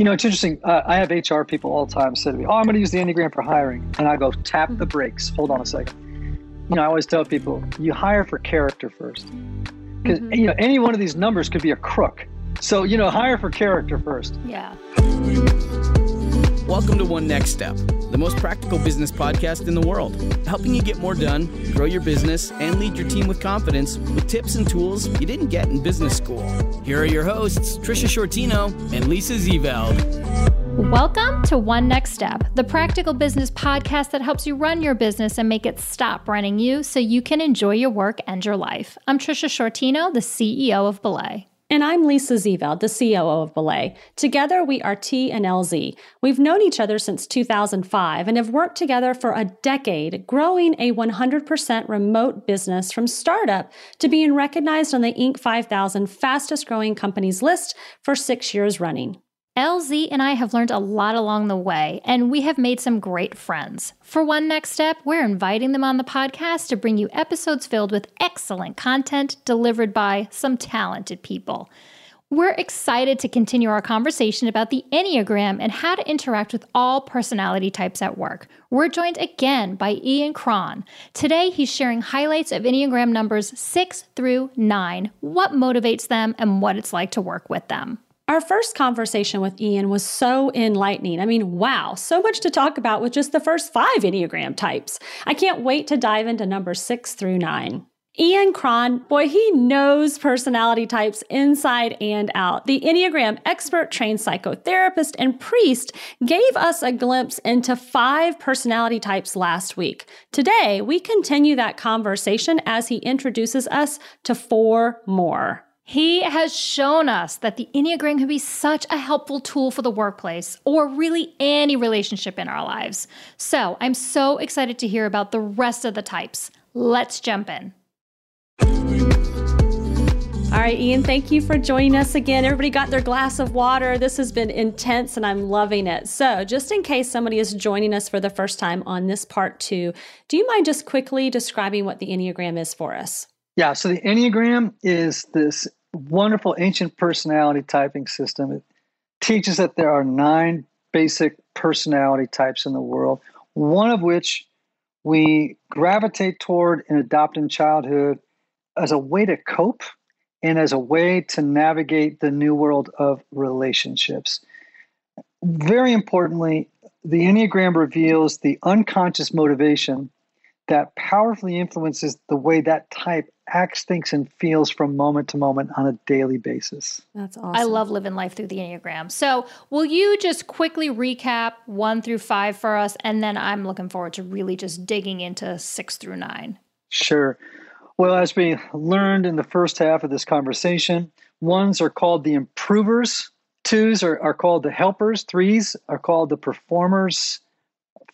You know, it's interesting. Uh, I have HR people all the time say to me, "Oh, I'm going to use the Enneagram for hiring," and I go, "Tap the brakes. Hold on a second. You know, I always tell people, you hire for character first, because mm-hmm. you know any one of these numbers could be a crook. So you know, hire for character first. Yeah. Welcome to One Next Step, the most practical business podcast in the world, helping you get more done, grow your business, and lead your team with confidence with tips and tools you didn't get in business school. Here are your hosts, Tricia Sciortino and Lisa Zeveld. Welcome to One Next Step, the practical business podcast that helps you run your business and make it stop running you so you can enjoy your work and your life. I'm Tricia Sciortino, the CEO of Belay. And I'm Lisa Zeveld, the COO of Belay. Together, we are T and LZ. We've known each other since 2005 and have worked together for a decade, growing a 100% remote business from startup to being recognized on the Inc. 5000 fastest growing companies list for six years running. LZ and I have learned a lot along the way, and we have made some great friends. For One Next Step, we're inviting them on the podcast to bring you episodes filled with excellent content delivered by some talented people. We're excited to continue our conversation about the Enneagram and how to interact with all personality types at work. We're joined again by Ian Cron. Today, he's sharing highlights of Enneagram numbers 6 through 9, what motivates them, and what it's like to work with them. Our first conversation with Ian was so enlightening. I mean, wow, so much to talk about with just the first five Enneagram types. I can't wait to dive into number six through nine. Ian Cron, boy, he knows personality types inside and out. The Enneagram expert, trained psychotherapist, and priest gave us a glimpse into five personality types last week. Today, we continue that conversation as he introduces us to four more. He has shown us that the Enneagram can be such a helpful tool for the workplace or really any relationship in our lives. So I'm so excited to hear about the rest of the types. Let's jump in. All right, Ian, thank you for joining us again. Everybody got their glass of water. This has been intense and I'm loving it. So, just in case somebody is joining us for the first time on this part two, do you mind just quickly describing what the Enneagram is for us? Yeah, so the Enneagram is this wonderful ancient personality typing system. It teaches that there are nine basic personality types in the world, one of which we gravitate toward and adopt in childhood as a way to cope and as a way to navigate the new world of relationships. Very importantly, the Enneagram reveals the unconscious motivation that powerfully influences the way that type acts, thinks, and feels from moment to moment on a daily basis. That's awesome. I love living life through the Enneagram. So, will you just quickly recap one through five for us? And then I'm looking forward to really just digging into six through nine. Sure. Well, as we learned in the first half of this conversation, ones are called the improvers, twos are, are called the helpers, threes are called the performers,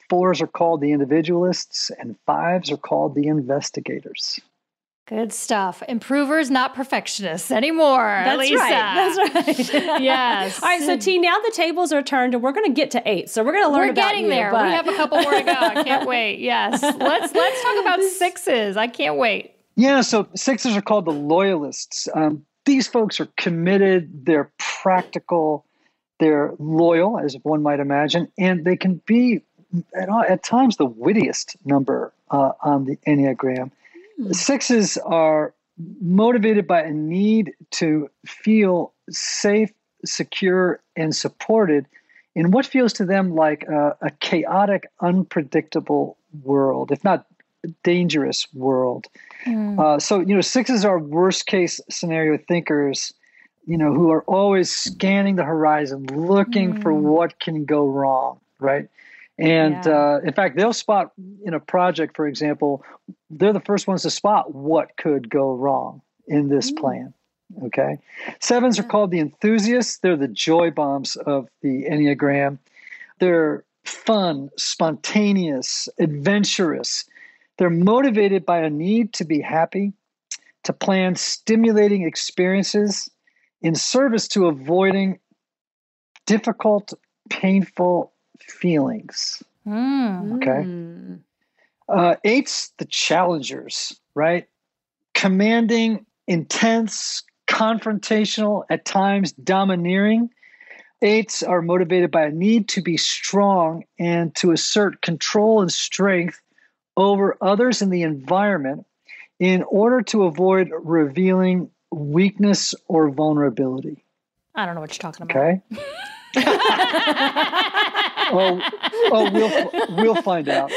fours are called the individualists, and fives are called the investigators. Good stuff. Improvers, not perfectionists anymore. That's Lisa. right. That's right. yes. All right. So T, now the tables are turned, and we're going to get to eight. So we're going to learn. We're getting you, there. But... We have a couple more to go. I can't wait. Yes. Let's let's talk about sixes. I can't wait. Yeah. So sixes are called the loyalists. Um, these folks are committed. They're practical. They're loyal, as one might imagine, and they can be at, at times the wittiest number uh, on the enneagram. Hmm. Sixes are motivated by a need to feel safe, secure, and supported in what feels to them like a, a chaotic, unpredictable world, if not dangerous world. Mm. Uh, so, you know, sixes are worst case scenario thinkers, you know, who are always scanning the horizon, looking mm. for hmm. what can go wrong, right? And yeah. uh, in fact, they'll spot in a project, for example, they're the first ones to spot what could go wrong in this mm. plan. Okay. Sevens are called the enthusiasts. They're the joy bombs of the Enneagram. They're fun, spontaneous, adventurous. They're motivated by a need to be happy, to plan stimulating experiences in service to avoiding difficult, painful feelings. Mm. Okay. Uh, eight's the challengers, right? Commanding, intense, confrontational, at times domineering. Eights are motivated by a need to be strong and to assert control and strength over others in the environment in order to avoid revealing weakness or vulnerability. I don't know what you're talking about. Okay. oh, oh, we'll we'll find out.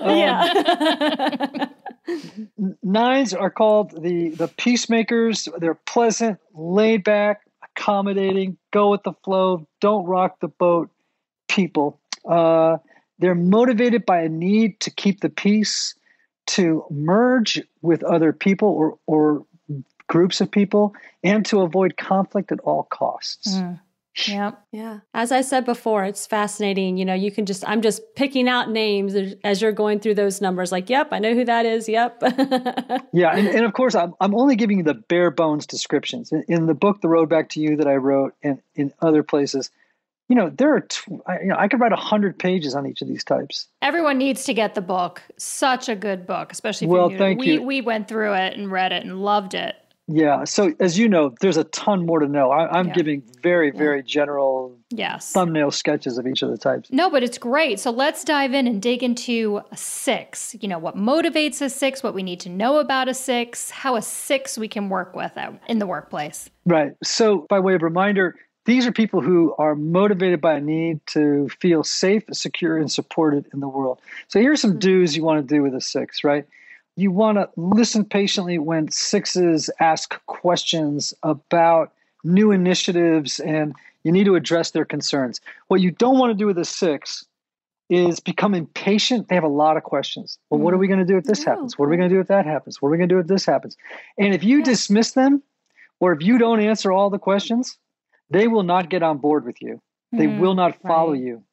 Um, yeah. nines are called the the peacemakers. They're pleasant, laid back, accommodating, go with the flow, don't rock the boat people. Uh, they're motivated by a need to keep the peace, to merge with other people or or groups of people, and to avoid conflict at all costs. Mm. Yep. Yeah. As I said before, it's fascinating. You know, you can just, I'm just picking out names as you're going through those numbers. Like, yep, I know who that is. Yep. yeah. And, and of course, I'm, I'm only giving you the bare bones descriptions. In, in, the book, The Road Back to You, that I wrote, and in other places, you know, there are, tw- I, you know, I could write 100 pages on each of these types. Everyone needs to get the book. Such a good book, especially if well, you're new. thank we, you. We went through it and read it and loved it. Yeah. So as you know, there's a ton more to know. I, am Yeah. giving very, very general Yes. thumbnail sketches of each of the types. No, but it's great. So let's dive in and dig into a six. You know, what motivates a six, what we need to know about a six, how a six we can work with in the workplace. Right. So by way of reminder, these are people who are motivated by a need to feel safe, secure, and supported in the world. So here's some mm-hmm. do's you want to do with a six, right? You want to listen patiently when sixes ask questions about new initiatives and you need to address their concerns. What you don't want to do with a six is become impatient. They have a lot of questions. Well, what are we going to do if this No. happens? What are we going to do if that happens? What are we going to do if this happens? And if you dismiss them or if you don't answer all the questions, they will not get on board with you. They Mm, will not follow right. you.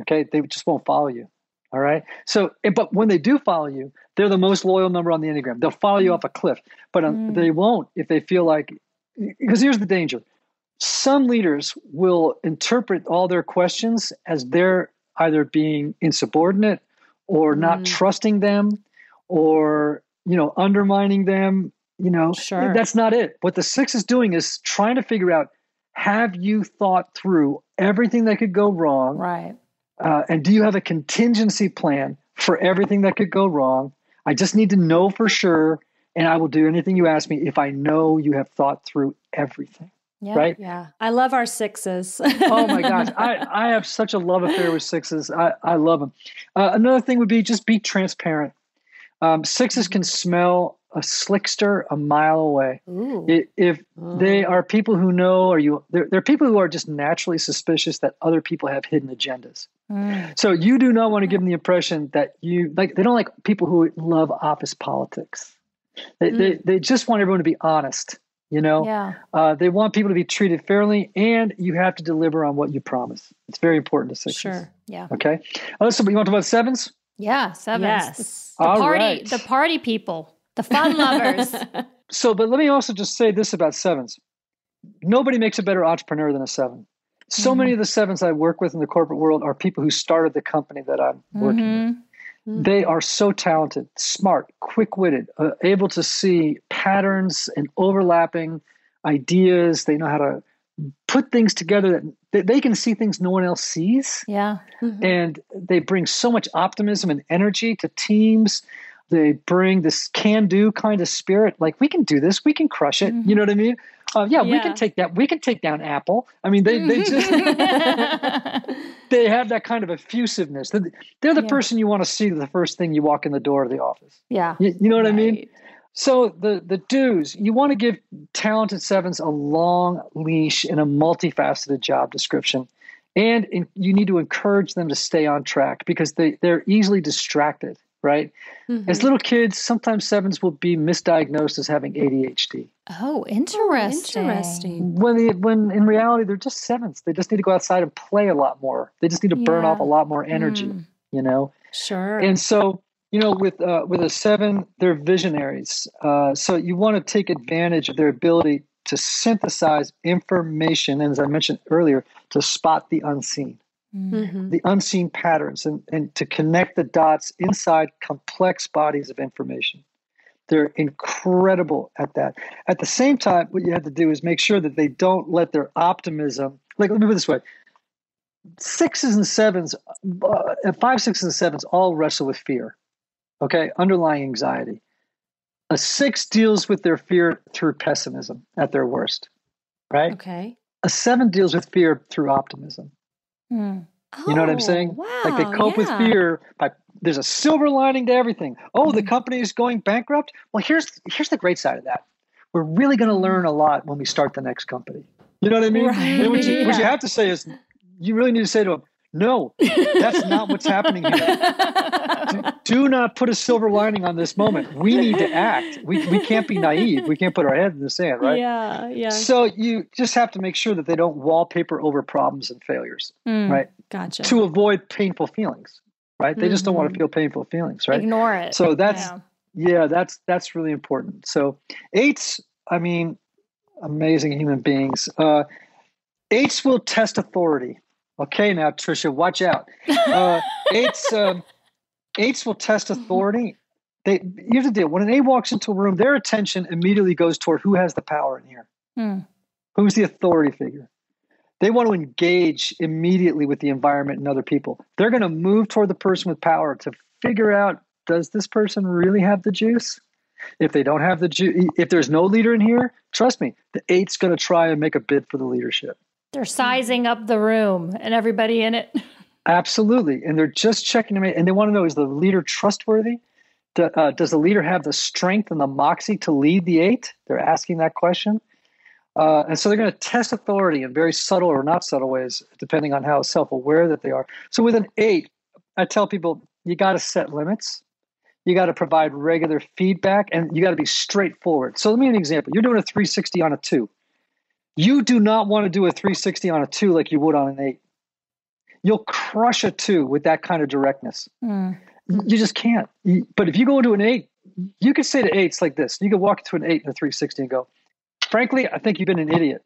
Okay? They just won't follow you. All right? So, but when they do follow you, they're the most loyal number on the Enneagram. They'll follow you off a cliff, but um, Mm. they won't if they feel like, because here's the danger some leaders will interpret all their questions as they're either being insubordinate or not Mm. trusting them or you know undermining them you know Sure. that's not it what the six is doing is trying to figure out have you thought through everything that could go wrong Right. Uh, and do you have a contingency plan for everything that could go wrong i just need to know for sure and i will do anything you ask me if i know you have thought through everything Yeah. right yeah. I love our sixes. oh my gosh I, I have such a love affair with sixes i, I love them uh, another thing would be just be transparent um, sixes can smell a slickster a mile away Ooh. I- if they are people who know or you they're, they're people who are just naturally suspicious that other people have hidden agendas Mm. so you do not want to give them the impression that you like they don't like people who love office politics they, they, they just want everyone to be honest you know Yeah. uh, they want people to be treated fairly and you have to deliver on what you promise it's very important to sixes sure. Yeah. okay uh, so you want to talk about sevens Yeah. Sevens. Yes. The All party, right. the party people, the fun lovers. so but let me also just say this about sevens nobody makes a better entrepreneur than a seven so Mhm. many of the sevens i work with in the corporate world are people who started the company that i'm working with Mhm. they are so talented smart quick-witted uh, able to see patterns and overlapping ideas they know how to put things together that they, they can see things no one else sees Yeah. Mhm. and they bring so much optimism and energy to teams they bring this can-do kind of spirit like we can do this. We can crush it. You know what i mean? Uh, yeah, we can take that we can take down apple. I mean they, they just they have that kind of effusiveness. They're, they're the Yeah. person you want to see the first thing you walk in the door of the office. Yeah. you, you know what i mean? So the the do's you want to give talented sevens a long leash and a multifaceted job description and in, you need to encourage them to stay on track because they they're easily distracted right Mhm. as little kids sometimes sevens will be misdiagnosed as having adhd Oh, interesting. Interesting. when they, when in reality they're just sevens they just need to go outside and play a lot more they just need to burn off a lot more energy Mm. you know Sure. and so you know with uh, with a seven they're visionaries uh, so you want to take advantage of their ability to synthesize information and as i mentioned earlier to spot the unseen Mm. Mhm. the unseen patterns and, and to connect the dots inside complex bodies of information they're incredible at that at the same time what you have to do is make sure that they don't let their optimism like let me put it this way sixes and sevens, uh, five, sixes, and sevens all wrestle with fear. Okay, underlying anxiety. A six deals with their fear through pessimism at their worst, right? Okay. A seven deals with fear through optimism. Mm. You know what I'm Oh, saying? Wow. like they cope with fear by there's a silver lining to everything. Oh, the Mhm. company is going bankrupt. Well, here's here's the great side of that. We're really going to learn a lot when we start the next company. You know what I mean? Right. And what, you, what you have to say is, you really need to say to them, no, that's not what's happening here. Do, do not put a silver lining on this moment. We need to act. We, we can't be naive. We can't put our head in the sand, right? Yeah, yeah. So you just have to make sure that they don't wallpaper over problems and failures, Mm. right? Gotcha. To avoid painful feelings, right? They just don't want to feel painful feelings, right? Ignore it. So that's Yeah. yeah, that's that's really important. So eights, I mean, amazing human beings. Uh, eights will test authority. Okay, now Trisha, watch out. Uh, eights, um, eights will test authority. They here's the deal: when an eight walks into a room, their attention immediately goes toward who has the power in here, Mm. who's the authority figure. They want to engage immediately with the environment and other people. They're going to move toward the person with power to figure out does this person really have the juice? If they don't have the juice, if there's no leader in here, trust me, the eight's going to try and make a bid for the leadership. They're sizing up the room and everybody in it. Absolutely. And they're just checking to make, and they want to know is the leader trustworthy? Uh, does the leader have the strength and the moxie to lead the eight? They're asking that question. Uh, and so they're going to test authority in very subtle or not subtle ways, depending on how self aware that they are. So with an eight, I tell people you got to set limits. You got to provide regular feedback and you got to be straightforward. So let me give an example. You're doing a 360 on a two. You do not want to do a 360 on a two like you would on an eight. You'll crush a two with that kind of directness. Mm. You just can't. But if you go into an eight, you could say to eights like this. You could walk into an eight and a 360 and go, frankly, I think you've been an idiot.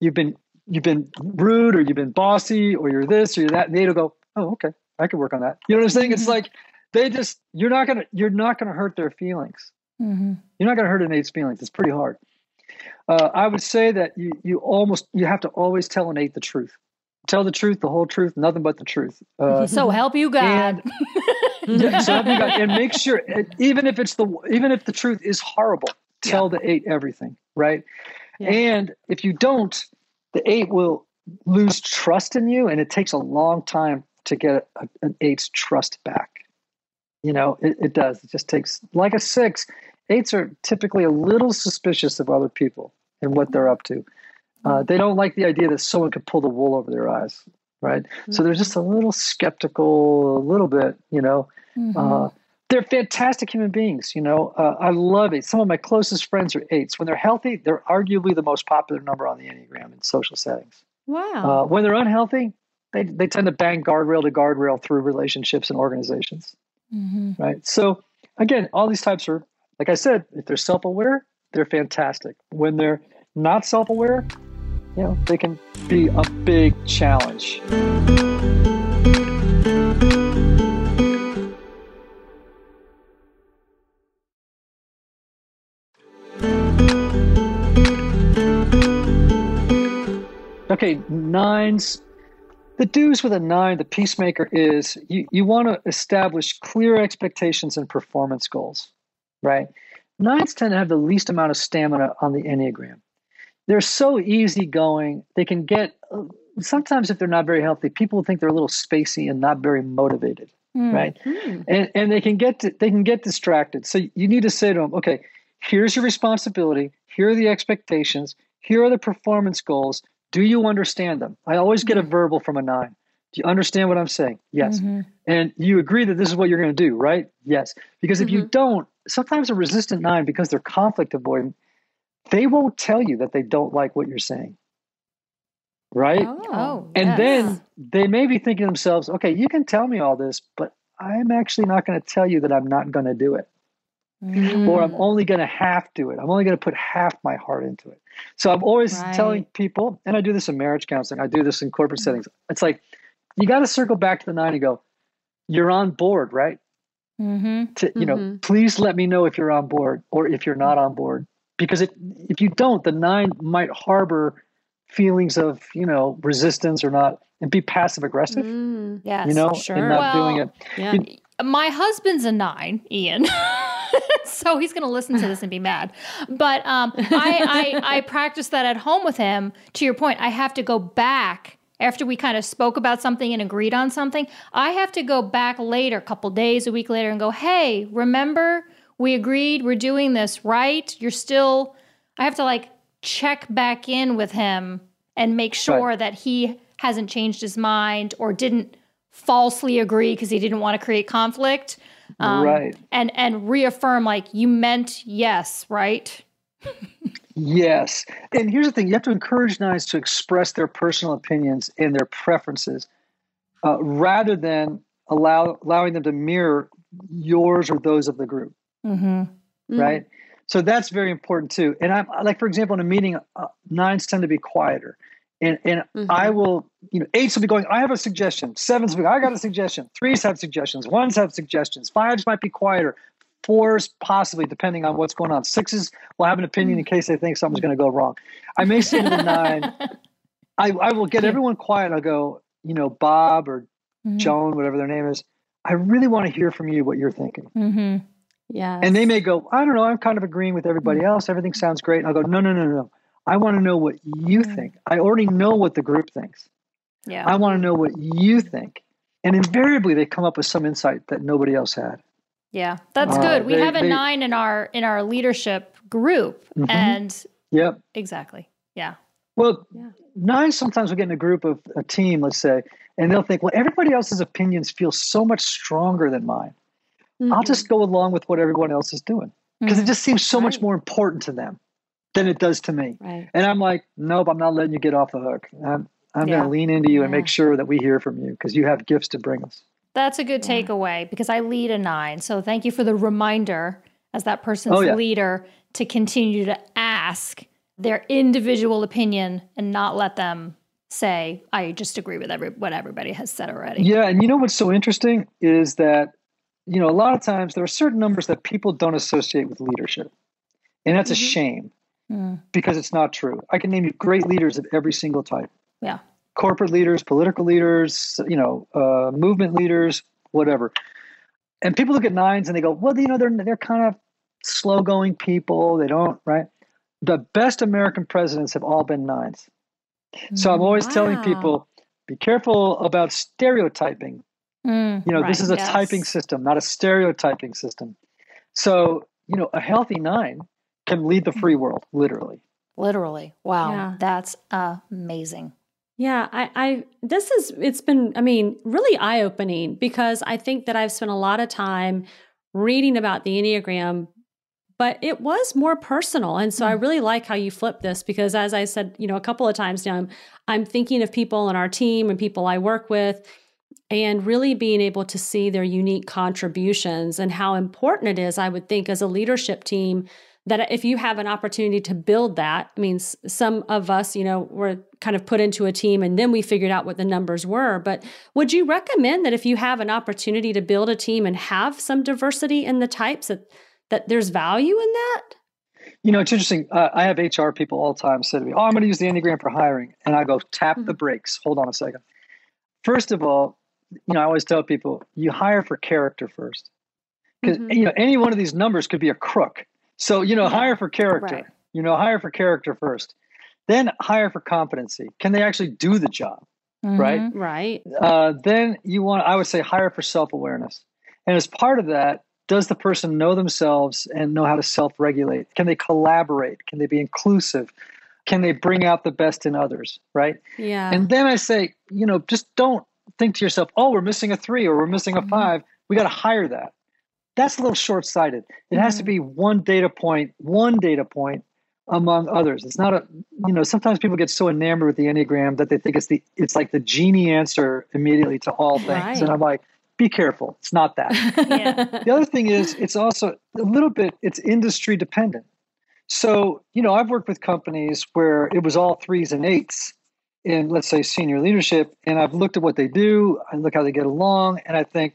You've been you've been rude or you've been bossy or you're this or you're that. And eight will go, oh, okay, I can work on that. You know what I'm saying? It's Mhm. like they just you're not gonna you're not gonna hurt their feelings. hmm You're not gonna hurt an eight's feelings. It's pretty hard. Uh, I would say that you you almost you have to always tell an eight the truth. Tell the truth, the whole truth, nothing but the truth. Uh, So help you God. yeah, so have you got- and make sure and even if it's the even if the truth is horrible tell the eight everything right Yeah. and if you don't the eight will lose trust in you and it takes a long time to get a, an eight's trust back you know it, it does it just takes like a six eights are typically a little suspicious of other people and what they're up to uh, they don't like the idea that someone could pull the wool over their eyes right so they're just a little skeptical a little bit you know Mhm. uh, they're fantastic human beings. You know, uh, I love it. Some of my closest friends are eights. When they're healthy, they're arguably the most popular number on the Enneagram in social settings. Wow. Uh, when they're unhealthy, they, they tend to bang guardrail to guardrail through relationships and organizations, Mhm. right? So, again, all these types are, like I said, if they're self aware, they're fantastic. When they're not self aware, you know, they can be a big challenge. Okay, nines. The do's with a nine, the peacemaker is you, you want to establish clear expectations and performance goals, right? Nines tend to have the least amount of stamina on the Enneagram. They're so easygoing. They can get, sometimes if they're not very healthy, people think they're a little spacey and not very motivated, Mm. right? Hmm. and and they can get to, they can get distracted. So you need to say to them, okay, here's your responsibility. Here are the expectations. Here are the performance goals. Do you understand them? I always get a verbal from a nine. Do you understand what I'm saying? Yes. Mhm. And you agree that this is what you're going to do, right? Yes. Because if you don't, sometimes a resistant nine, because they're conflict avoidant, they won't tell you that they don't like what you're saying. Right? Oh, And yes. then they may be thinking to themselves, okay, you can tell me all this, but I'm actually not going to tell you that I'm not going to do it, Mhm. or I'm only going to half do it. I'm only going to put half my heart into it. So I'm always telling people, and I do this in marriage counseling, I do this in corporate settings. It's like, you got to circle back to the nine and go, you're on board, right? Mhm. To, you know, Mhm. please let me know if you're on board or if you're not on board. Because if, if you don't, the nine might harbor feelings of you know resistance or not and be passive aggressive Mm, Yes. you know sure. and not Well, doing it yeah. You- my husband's a nine, Ian. so he's going to listen to this and be mad. But um, I, I, I practice that at home with him. To your point, I have to go back after we kind of spoke about something and agreed on something. I have to go back later, a couple days, a week later, and go, hey, remember we agreed we're doing this, right? You're still, I have to like check back in with him and make sure Right. that he hasn't changed his mind or didn't falsely agree because he didn't want to create conflict um, Right. and and reaffirm like you meant yes right Yes. And here's the thing you have to encourage nines to express their personal opinions and their preferences uh, rather than allow, allowing them to mirror yours or those of the group, mm-hmm. right? So that's very important too. And I'm like, for example, in a meeting, uh, nines tend to be quieter. And, and Mhm. I will, you know, eights will be going, I have a suggestion. Sevens will be, I got a suggestion. Threes have suggestions. Ones have suggestions. Fives might be quieter. Fours, possibly, depending on what's going on. Sixes will have an opinion in case they think something's going to go wrong. I may say to the nine, I, I will get everyone quiet. I'll go, you know, Bob or Mm-hmm. Joan, whatever their name is. I really want to hear from you what you're thinking. Mm-hmm. Yeah. And they may go, I don't know, I'm kind of agreeing with everybody else. Everything sounds great. And I'll go, no, no, no, no, no. I want to know what you think. I already know what the group thinks. yeah I want to know what you think. And invariably, they come up with some insight that nobody else had. Yeah that's Uh, good we they- have a they- nine in our in our leadership group Mhm. and Yep. exactly yeah Well, Yeah. nine sometimes we get in a group of a team, let's say, and they'll think, well, everybody else's opinions feel so much stronger than mine. Mm-hmm. I'll just go along with what everyone else is doing because Mhm. it just seems so much more important to them than it does to me. right. And I'm like, nope, I'm not letting you get off the hook. I'm, I'm Yeah. going to lean into you and make sure that we hear from you because you have gifts to bring us. That's a good Yeah. takeaway because I lead a nine. So thank you for the reminder as that person's Oh, yeah. leader to continue to ask their individual opinion and not let them say, I just agree with every what everybody has said already. Yeah, and you know what's so interesting is that you know a lot of times there are certain numbers that people don't associate with leadership, and that's Mhm. a shame Mm, because it's not true. I can name you great leaders of every single type: yeah. Corporate leaders, political leaders, you know, uh, movement leaders, whatever. And people look at nines and they go, "Well, you know, they're they're kind of slow going people. They don't right." The best American presidents have all been nines. So I'm always telling people, be careful about stereotyping Mm, you know, this is a yes. typing system, not a stereotyping system. So, you know, a healthy nine can lead the free world, literally. literally. Wow. Yeah. That's amazing. Yeah, I, I this is it's been I mean really eye opening because I think that I've spent a lot of time reading about the Enneagram, but it was more personal, and so I hmm. really like how you flip this because as I said, you know, a couple of times now, I'm, I'm thinking of people in our team and people I work with, and really being able to see their unique contributions and how important it is. I would think as a leadership team that if you have an opportunity to build that, I mean, some of us, you know, were kind of put into a team and then we figured out what the numbers were. But would you recommend that if you have an opportunity to build a team and have some diversity in the types, that, that there's value in that? You know, it's interesting. Uh, I have HR people all the time say to me, Oh, I'm going to use the Enneagram for hiring. And I go, Tap the brakes. Hold on a second. First of all, you know, I always tell people, you hire for character first. Because, Mhm. you know, any one of these numbers could be a crook. So, you know, hire for character. Right. You know, hire for character first. Then hire for competency. Can they actually do the job? Right. Mhm. Right. uh, then you want i would say hire for self-awareness and as part of that does the person know themselves and know how to self-regulate can they collaborate can they be inclusive can they bring out the best in others right Yeah. and then i say you know just don't think to yourself oh we're missing a three or we're missing a Mhm. five we got to hire that that's a little short-sighted. It has to Mhm. be one data point one data point among others. It's not a you know sometimes people get so enamored with the enneagram that they think it's the it's like the genie answer immediately to all things. Right. and i'm like be careful. It's not that. Yeah. the other thing is it's also a little bit it's industry dependent. So you know i've worked with companies where it was all threes and eights in let's say senior leadership and i've looked at what they do. I look how they get along and i think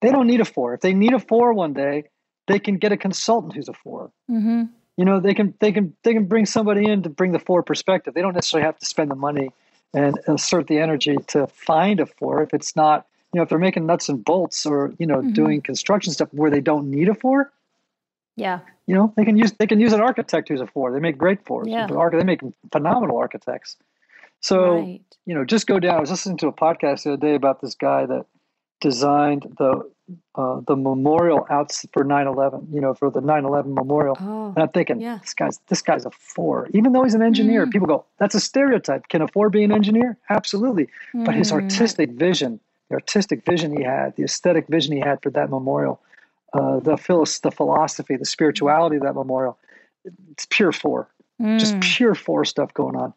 they don't need a four if they need a four one day they can get a consultant who's a four hmm you know they can they can they can bring somebody in to bring the four perspective they don't necessarily have to spend the money and assert the energy to find a four if it's not you know if they're making nuts and bolts or you know Mhm. doing construction stuff where they don't need a four Yeah. you know they can use they can use an architect who's a four they make great fours Yeah. They make phenomenal architects so right. you know just go down i was listening to a podcast the other day about this guy that designed the uh, the memorial out for 9-11 you know for the 9-11 memorial Oh, and I'm thinking, Yeah. this guy's this guy's a four. Even though he's an engineer, Mm. people go, "That's a stereotype." Can a four be an engineer? Absolutely. But his Mm. artistic vision, the artistic vision he had, the aesthetic vision he had for that memorial, uh, the philos- the philosophy, the spirituality of that memorial, it's pure four. Just Mm. pure four stuff going on.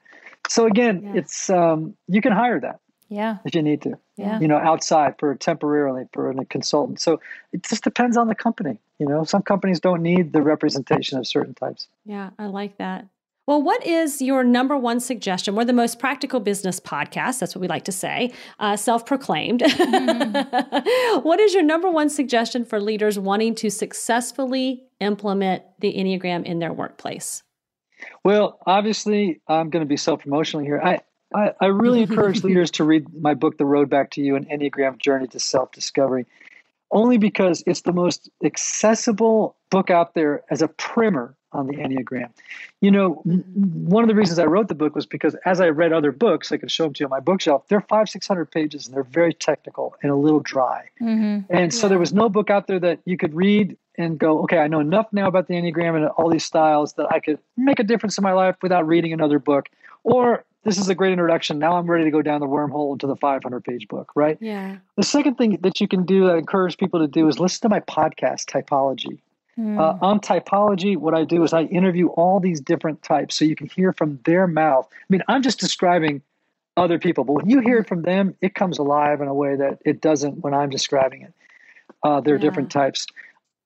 So again, Yeah. it's um, you can hire that Yeah. if you need to. Yeah. You know, outside for temporarily for a consultant. So it just depends on the company. You know, some companies don't need the representation of certain types. Yeah, I like that. Well, what is your number one suggestion? We're the most practical business podcast. That's what we like to say, uh, self proclaimed. what is your number one suggestion for leaders wanting to successfully implement the Enneagram in their workplace? Well, obviously, I'm going to be self promotional here. I, I, I really encourage leaders to read my book, The Road Back to You An Enneagram Journey to Self Discovery, only because it's the most accessible book out there as a primer on the Enneagram. You know, one of the reasons I wrote the book was because as I read other books, I could show them to you on my bookshelf, they're five, 600 pages and they're very technical and a little dry. Mhm. And so there was no book out there that you could read and go, okay, I know enough now about the Enneagram and all these styles that I could make a difference in my life without reading another book. Or this is a great introduction. Now I'm ready to go down the wormhole into the 500 page book, right? Yeah. The second thing that you can do that I encourage people to do is listen to my podcast, Typology. Mm. Uh, on Typology, what I do is I interview all these different types so you can hear from their mouth. I mean, I'm just describing other people, but when you hear it from them, it comes alive in a way that it doesn't when I'm describing it. Uh, there are Yeah. different types.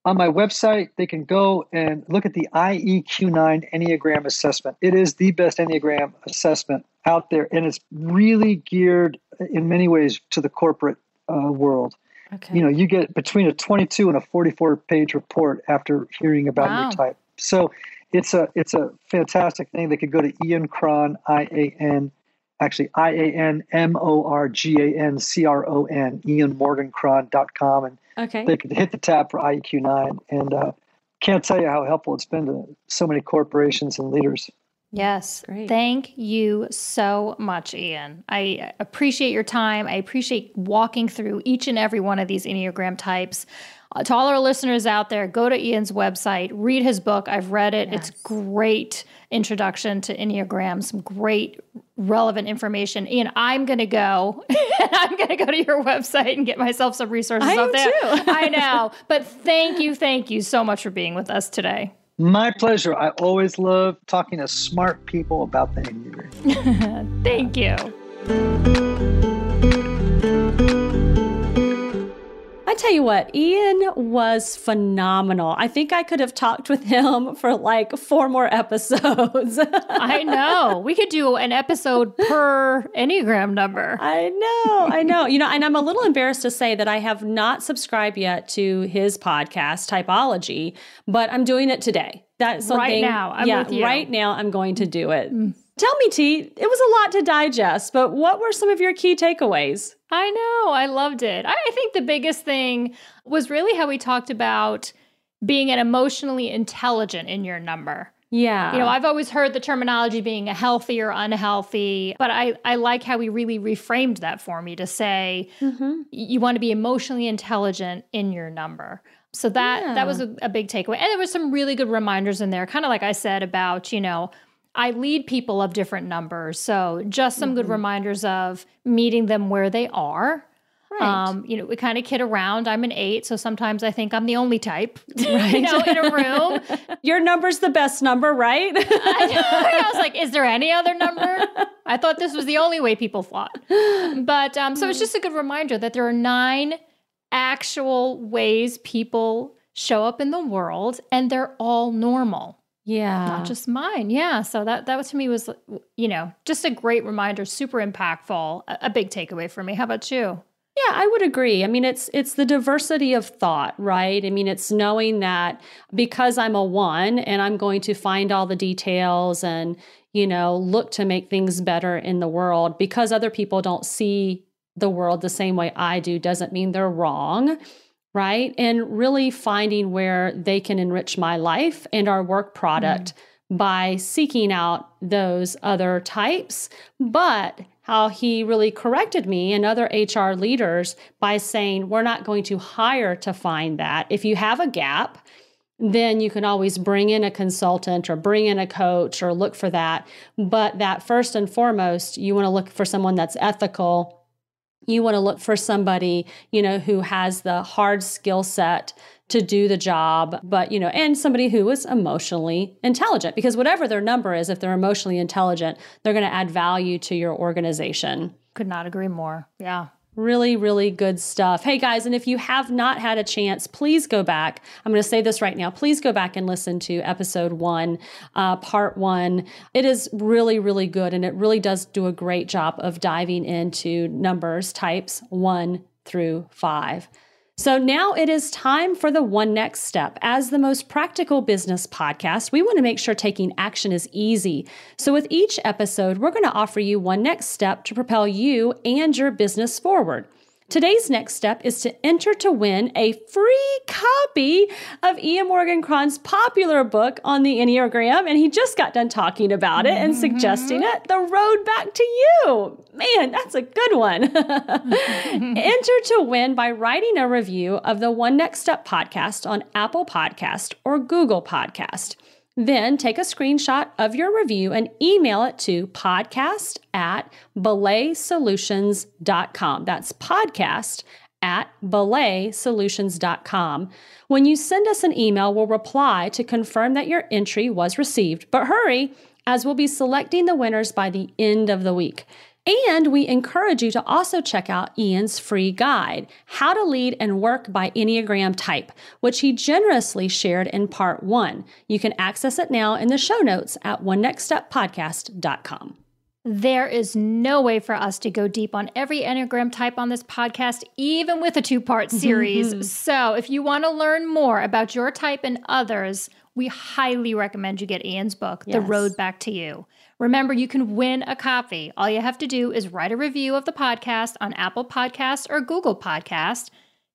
On my website, they can go and look at the IEQ9 Enneagram assessment. It is the best Enneagram assessment out there, and it's really geared in many ways to the corporate uh, world Okay. you know you get between a 22 and a 44 page report after hearing about Wow. your type so it's a it's a fantastic thing they could go to ian cron i-a-n actually i-a-n-m-o-r-g-a-n-c-r-o-n ianmorgancron.com and okay. they could hit the tab for IEQ nine. and uh, can't tell you how helpful it's been to so many corporations and leaders Yes. Great. Thank you so much, Ian. I appreciate your time. I appreciate walking through each and every one of these Enneagram types. Uh, to all our listeners out there, go to Ian's website, read his book. I've read it. It's great introduction to Enneagram, some great relevant information. Ian, I'm going to go and I'm going to go to your website and get myself some resources I up am there. too. I know. But thank you, thank you so much for being with us today. My pleasure i always love talking to smart people about the enneagram Thank you. Tell you what, Ian was phenomenal. I think I could have talked with him for like four more episodes. I know. We could do an episode per Enneagram number. I know, I know. You know, and I'm a little embarrassed to say that I have not subscribed yet to his podcast, Typology, but I'm doing it today. That's Right something. now, I'm yeah, with you. Mm. right now I'm going to do it. Tell me, T, it was a lot to digest, but what were some of your key takeaways? I know. I loved it. I I think the biggest thing was really how we talked about being an emotionally intelligent in your number. Yeah. You know, I've always heard the terminology being a healthy or unhealthy, but I, I like how he really reframed that for me to say Mhm. you want to be emotionally intelligent in your number. So that that was a, a big takeaway. And there was some really good reminders in there, kind of like I said about, you know, I lead people of different numbers. So just some good reminders of meeting them where they are. Right. Um, you know, we kind of kid around. I'm an eight, so sometimes I think I'm the only type, Right. you know, in a room. Your number's the best number, right? I was like, is there any other number? I thought this was the only way people thought. But um, so it's just a good reminder that there are nine actual ways people show up in the world, and they're all normal, yeah. not just mine. Yeah. So that that was to me was, you know, just a great reminder, super impactful, a, a big takeaway for me. How about you? Yeah, I would agree. I mean, it's it's the diversity of thought, right? I mean, it's knowing that because I'm a one and I'm going to find all the details and, you know, look to make things better in the world because other people don't see the world the same way I do doesn't mean they're wrong, right? And really finding where they can enrich my life and our work product mm. by seeking out those other types, but how he really corrected me and other HR leaders by saying, we're not going to hire to find that. If you have a gap, then you can always bring in a consultant or bring in a coach or look for that. But that first and foremost, you want to look for someone that's ethical. You want to look for somebody, you know, who has the hard skill set to do the job, but you know, and somebody who is emotionally intelligent because whatever their number is, if they're emotionally intelligent, they're going to add value to your organization. Could not agree more. Yeah. Really, really good stuff. Hey guys, and if you have not had a chance, please go back. I'm going to say this right now. Please go back and listen to episode one, uh, part one. It is really, really good, and it really does do a great job of diving into numbers types one through five. So now it is time for the one next step. As the most practical business podcast, we want to make sure taking action is easy. So with each episode, we're going to offer you one next step to propel you and your business forward. Today's next step is to enter to win a free copy of Ian Morgan Cron's popular book on the Enneagram. And he just got done talking about it and mm-hmm. suggesting it The Road Back to You. Man, that's a good one. enter to win by writing a review of the One Next Step podcast on Apple Podcast or Google Podcast. Then take a screenshot of your review and email it to podcast at belaysolutions.com. That's podcast at belaysolutions.com. When you send us an email, we'll reply to confirm that your entry was received. But hurry, as we'll be selecting the winners by the end of the week. And we encourage you to also check out Ian's free guide, How to Lead and Work by Enneagram Type, which he generously shared in part one. You can access it now in the show notes at onenextsteppodcast.com. There is no way for us to go deep on every Enneagram type on this podcast, even with a two part series. so, if you want to learn more about your type and others, we highly recommend you get Ian's book, yes. The Road Back to You. Remember, you can win a copy. All you have to do is write a review of the podcast on Apple Podcast or Google Podcast,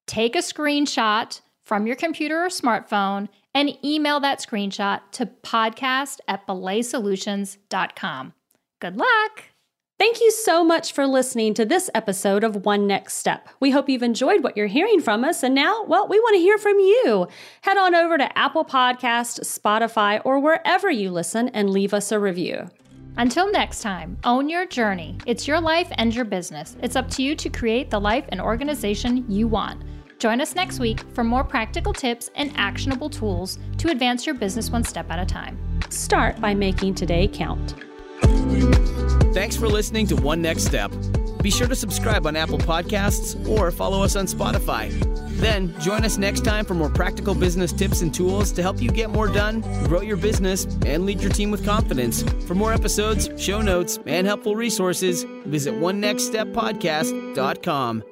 take a screenshot from your computer or smartphone, and email that screenshot to podcast at belaysolutions.com. Good luck! Thank you so much for listening to this episode of One Next Step. We hope you've enjoyed what you're hearing from us. And now, well, we want to hear from you. Head on over to Apple Podcast, Spotify, or wherever you listen and leave us a review. Until next time, own your journey. It's your life and your business. It's up to you to create the life and organization you want. Join us next week for more practical tips and actionable tools to advance your business one step at a time. Start by making today count. Thanks for listening to One Next Step. Be sure to subscribe on Apple Podcasts or follow us on Spotify. Then join us next time for more practical business tips and tools to help you get more done, grow your business, and lead your team with confidence. For more episodes, show notes, and helpful resources, visit onenextsteppodcast.com.